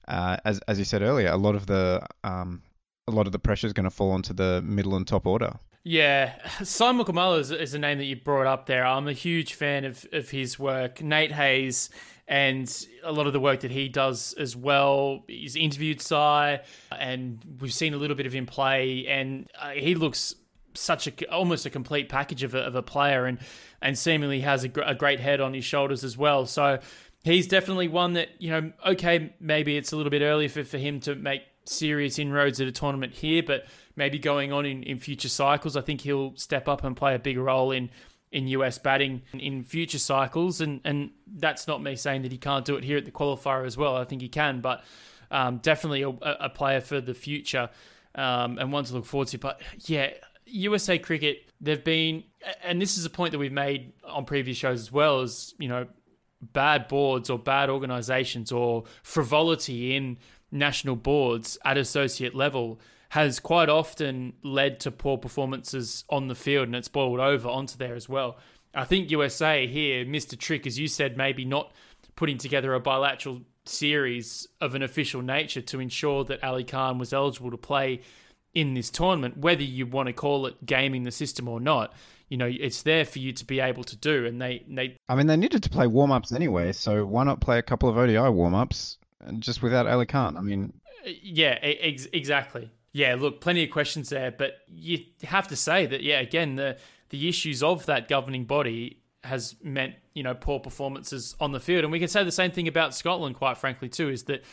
uh, as as you said earlier, a lot of the um, a lot of the pressure is going to fall onto the middle and top order. Yeah, Simon Mukkamalla is, is a name that you brought up there. I'm a huge fan of, of his work. Nate Hayes and a lot of the work that he does as well. He's interviewed Sai, and we've seen a little bit of him play, and uh, he looks such a almost a complete package of a, of a player, and and seemingly has a, gr- a great head on his shoulders as well. So he's definitely one that you know. Okay, maybe it's a little bit early for, for him to make serious inroads at a tournament here, but maybe going on in, in future cycles, I think he'll step up and play a bigger role in in US batting in future cycles. And, and that's not me saying that he can't do it here at the qualifier as well. I think he can, but um, definitely a, a, player for the future um, and one to look forward to. But yeah, USA cricket, they've been, and this is a point that we've made on previous shows as well, is, you know, bad boards or bad organizations or frivolity in national boards at associate level has quite often led to poor performances on the field and it's boiled over onto there as well. I think USA here missed a trick, as you said, maybe not putting together a bilateral series of an official nature to ensure that Ali Khan was eligible to play in this tournament, whether you want to call it gaming the system or not. You know, it's there for you to be able to do, and they they. I mean, they needed to play warm ups anyway, so why not play a couple of ODI warm ups just without Ali Khan? I mean, uh, yeah, ex- exactly yeah, look, plenty of questions there, but you have to say that, yeah, again, the the issues of that governing body has meant you know poor performances on the field, and we can say the same thing about Scotland, quite frankly, too, is that.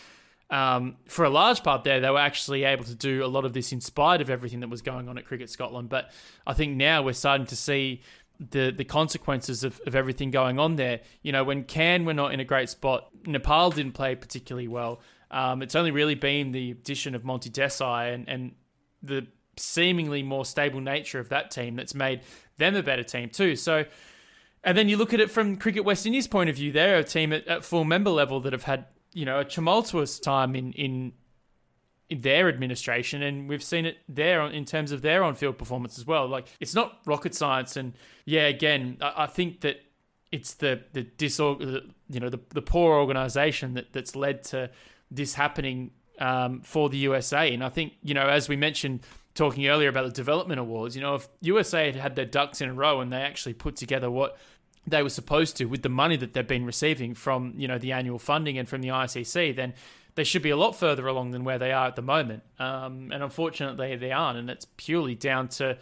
Um, for a large part there, they were actually able to do a lot of this in spite of everything that was going on at Cricket Scotland. But I think now we're starting to see the the consequences of, of everything going on there. You know, when CAN were not in a great spot, Nepal didn't play particularly well. Um, it's only really been the addition of Monty Desai and, and the seemingly more stable nature of that team that's made them a better team too. So, and then you look at it from Cricket West Indies' point of view. They're a team at, at full member level that have had you know a tumultuous time in in in their administration, and we've seen it there in terms of their on-field performance as well. Like it's not rocket science, and yeah, again, I, I think that it's the the disorg- you know the, the poor organization that that's led to this happening um, for the USA. And I think you know as we mentioned talking earlier about the development awards, you know if USA had had their ducks in a row and they actually put together what they were supposed to with the money that they've been receiving from you know the annual funding and from the ICC, then they should be a lot further along than where they are at the moment. Um, and unfortunately, they aren't, and it's purely down to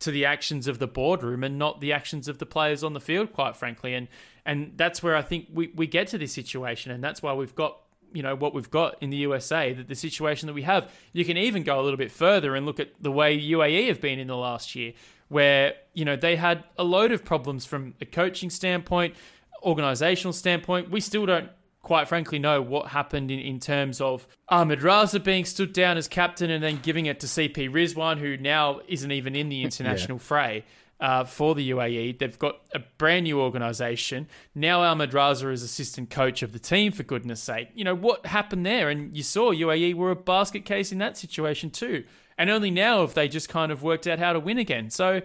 to the actions of the boardroom and not the actions of the players on the field, quite frankly. And and that's where I think we, we get to this situation, and that's why we've got you know what we've got in the USA, that the situation that we have. You can even go a little bit further and look at the way UAE have been in the last year, where you know they had a load of problems from a coaching standpoint, organizational standpoint. We still don't quite frankly know what happened in, in terms of Ahmed Raza being stood down as captain and then giving it to CP Rizwan, who now isn't even in the international yeah. fray. Uh, for the UAE. They've got a brand new organisation. Now Ahmed Raza is assistant coach of the team, for goodness sake. You know, what happened there? And you saw UAE were a basket case in that situation too. And only now have they just kind of worked out how to win again. So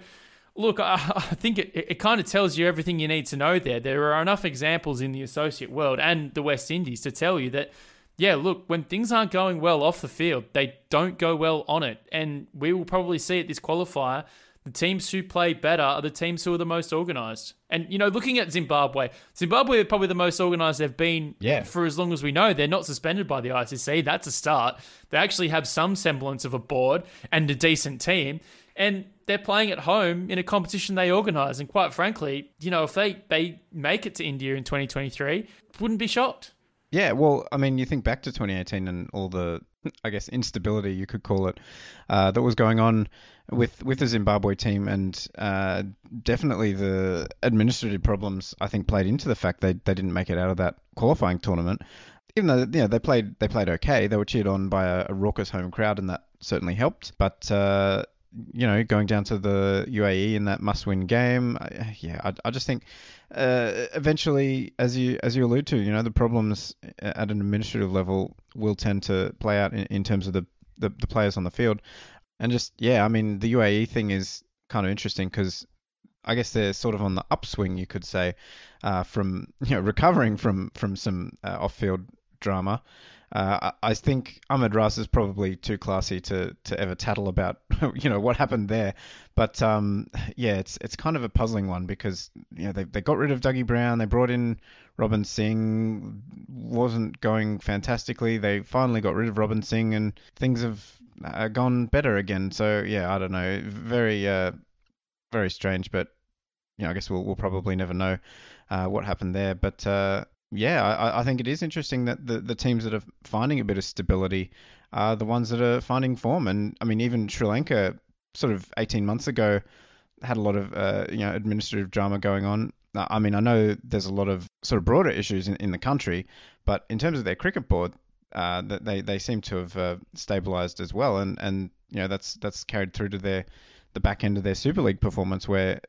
look, I, I think it, it kind of tells you everything you need to know there. There are enough examples in the associate world and the West Indies to tell you that, yeah, look, when things aren't going well off the field, they don't go well on it. And we will probably see at this qualifier the teams who play better are the teams who are the most organised. And, you know, looking at Zimbabwe, Zimbabwe are probably the most organised they've been yeah. for as long as we know. They're not suspended by the ICC. That's a start. They actually have some semblance of a board and a decent team and they're playing at home in a competition they organise. And quite frankly, you know, if they, they make it to India in 2023, wouldn't be shocked. Yeah, well, I mean, you think back to 2018 and all the, I guess, instability you could call it, uh, that was going on with with the Zimbabwe team, and uh, definitely the administrative problems I think played into the fact they they didn't make it out of that qualifying tournament. Even though you know they played they played okay, they were cheered on by a, a raucous home crowd, and that certainly helped. But uh, you know, going down to the UAE in that must-win game. I, yeah, I, I just think uh, eventually, as you as you allude to, you know, the problems at an administrative level will tend to play out in, in terms of the, the, the players on the field, and just yeah, I mean, the UAE thing is kind of interesting because I guess they're sort of on the upswing, you could say, uh, from you know recovering from from some uh, off-field drama. Uh, I think Ahmed Ras is probably too classy to, to ever tattle about, you know, what happened there. But um, yeah, it's it's kind of a puzzling one because you know they they got rid of Dougie Brown, they brought in Robin Singh, wasn't going fantastically. They finally got rid of Robin Singh, and things have uh, gone better again. So yeah, I don't know, very uh, very strange, but you know, I guess we'll we'll probably never know uh, what happened there. But uh, yeah, I, I think it is interesting that the, the teams that are finding a bit of stability are the ones that are finding form. And I mean, even Sri Lanka, sort of 18 months ago, had a lot of uh, you know administrative drama going on. I mean, I know there's a lot of sort of broader issues in, in the country, but in terms of their cricket board, uh, they they seem to have uh, stabilised as well, and and you know that's that's carried through to their the back end of their Super League performance, where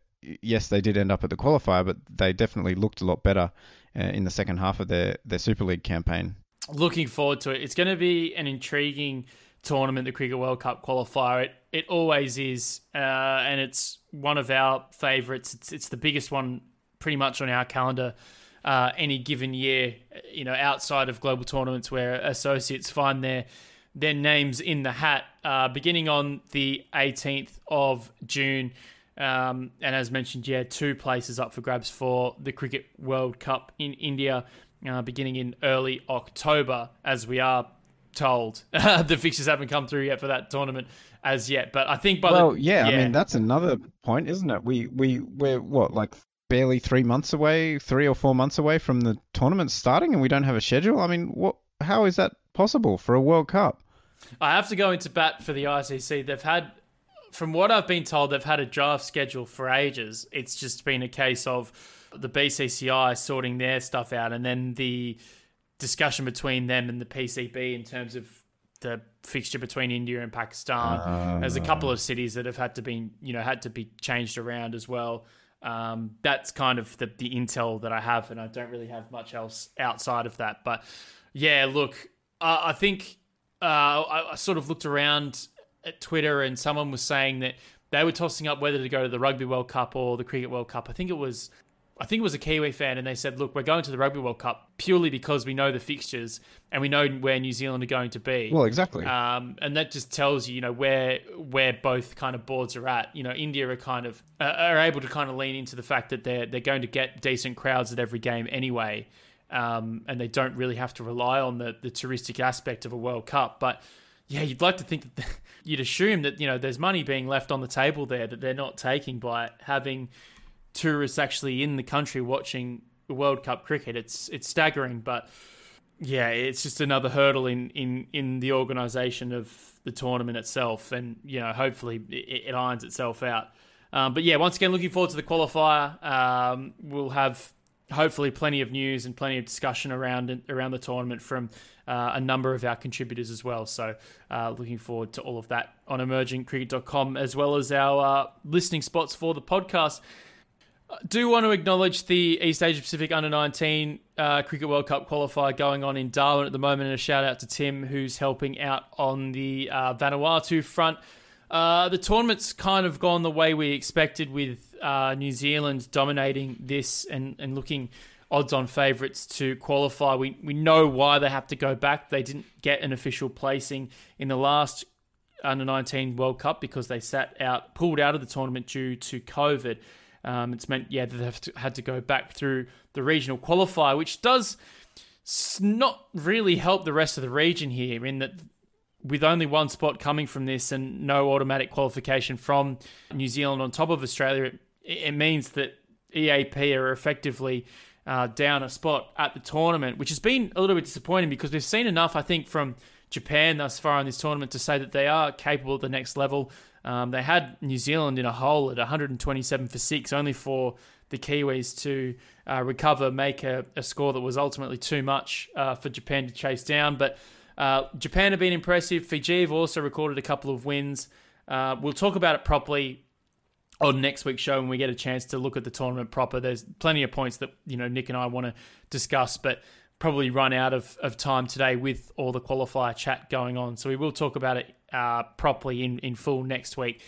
yes, they did end up at the qualifier, but they definitely looked a lot better uh, in the second half of their, their Super League campaign. Looking forward to it. It's going to be an intriguing tournament, the Cricket World Cup qualifier. It it always is, uh, and it's one of our favourites. It's it's the biggest one pretty much on our calendar. Uh, any given year, you know, outside of global tournaments where associates find their their names in the hat, uh, beginning on the 18th of June. Um, and as mentioned, yeah, two places up for grabs for the Cricket World Cup in India, uh, beginning in early October, as we are told. the fixtures haven't come through yet for that tournament as yet, but I think by well, the yeah, yeah, I mean that's another point, isn't it? We we we're what like barely three months away, three or four months away from the tournament starting, and we don't have a schedule. I mean, what? How is that possible for a World Cup? I have to go into bat for the ICC. They've had from what I've been told, they've had a draft schedule for ages. It's just been a case of the BCCI sorting their stuff out, and then the discussion between them and the PCB in terms of the fixture between India and Pakistan. Uh, There's a couple of cities that have had to be, you know, had to be changed around as well. Um, that's kind of the, the intel that I have, and I don't really have much else outside of that. But yeah, look, uh, I think uh, I, I sort of looked around at Twitter and someone was saying that they were tossing up whether to go to the Rugby World Cup or the Cricket World Cup. I think it was I think it was a Kiwi fan, and they said, "Look, we're going to the Rugby World Cup purely because we know the fixtures and we know where New Zealand are going to be." Well, exactly. Um, and that just tells you, you know, where where both kind of boards are at. You know, India are kind of uh, are able to kind of lean into the fact that they're they're going to get decent crowds at every game anyway, um, and they don't really have to rely on the the touristic aspect of a World Cup, but. Yeah, you'd like to think that you'd assume that you know there's money being left on the table there that they're not taking by having tourists actually in the country watching World Cup cricket. It's it's staggering, but yeah, it's just another hurdle in in in the organisation of the tournament itself, and you know, hopefully it, it irons itself out. Um, but yeah, once again, looking forward to the qualifier. Um, we'll have hopefully plenty of news and plenty of discussion around around the tournament from uh, a number of our contributors as well. So, uh, looking forward to all of that on emergingcricket.com as well as our uh, listening spots for the podcast do want to acknowledge the East Asia Pacific Under 19 uh, Cricket World Cup qualifier going on in Darwin at the moment, and a shout out to Tim who's helping out on the uh, Vanuatu front. Uh, the tournament's kind of gone the way we expected, with uh, New Zealand dominating this and, and looking odds-on favourites to qualify. We we know why they have to go back. They didn't get an official placing in the last Under 19 World Cup because they sat out, pulled out of the tournament due to COVID. Um, it's meant, yeah, they've had to go back through the regional qualifier, which does not really help the rest of the region here in that with only one spot coming from this and no automatic qualification from New Zealand on top of Australia, it, it means that EAP are effectively uh, down a spot at the tournament, which has been a little bit disappointing because we've seen enough, I think, from Japan thus far in this tournament to say that they are capable at the next level. Um, they had New Zealand in a hole at 127 for six, only for the Kiwis to uh, recover, make a, a, score that was ultimately too much uh, for Japan to chase down. But uh, Japan have been impressive. Fiji have also recorded a couple of wins. Uh, we'll talk about it properly on next week's show when we get a chance to look at the tournament proper. There's plenty of points that you know Nick and I want to discuss, but probably run out of, of time today with all the qualifier chat going on. So we will talk about it uh, properly in, in full next week.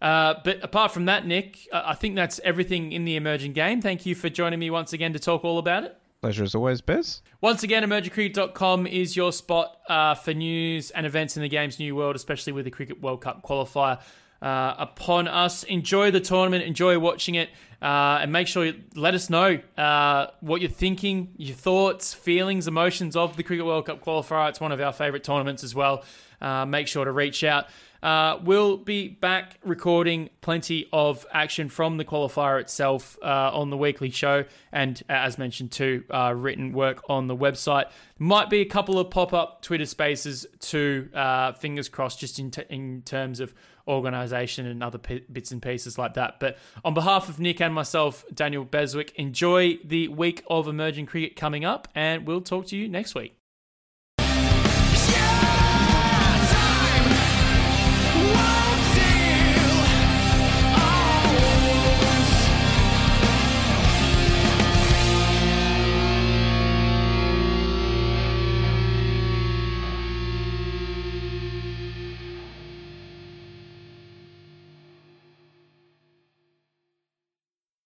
Uh, but apart from that, Nick, I think that's everything in the emerging game. Thank you for joining me once again to talk all about it. Pleasure as always, Bes. Once again, emergingcricket.com is your spot uh, for news and events in the game's new world, especially with the Cricket World Cup qualifier uh, upon us. Enjoy the tournament, enjoy watching it, uh, and make sure you let us know uh, what you're thinking, your thoughts, feelings, emotions of the Cricket World Cup qualifier. It's one of our favourite tournaments as well. Uh, make sure to reach out. Uh, we'll be back recording plenty of action from the qualifier itself uh, on the weekly show, and as mentioned, too, uh, written work on the website. Might be a couple of pop up Twitter spaces, too, uh, fingers crossed, just in, t- in terms of organisation and other p- bits and pieces like that. But on behalf of Nick and myself, Daniel Beswick, enjoy the week of emerging cricket coming up, and we'll talk to you next week.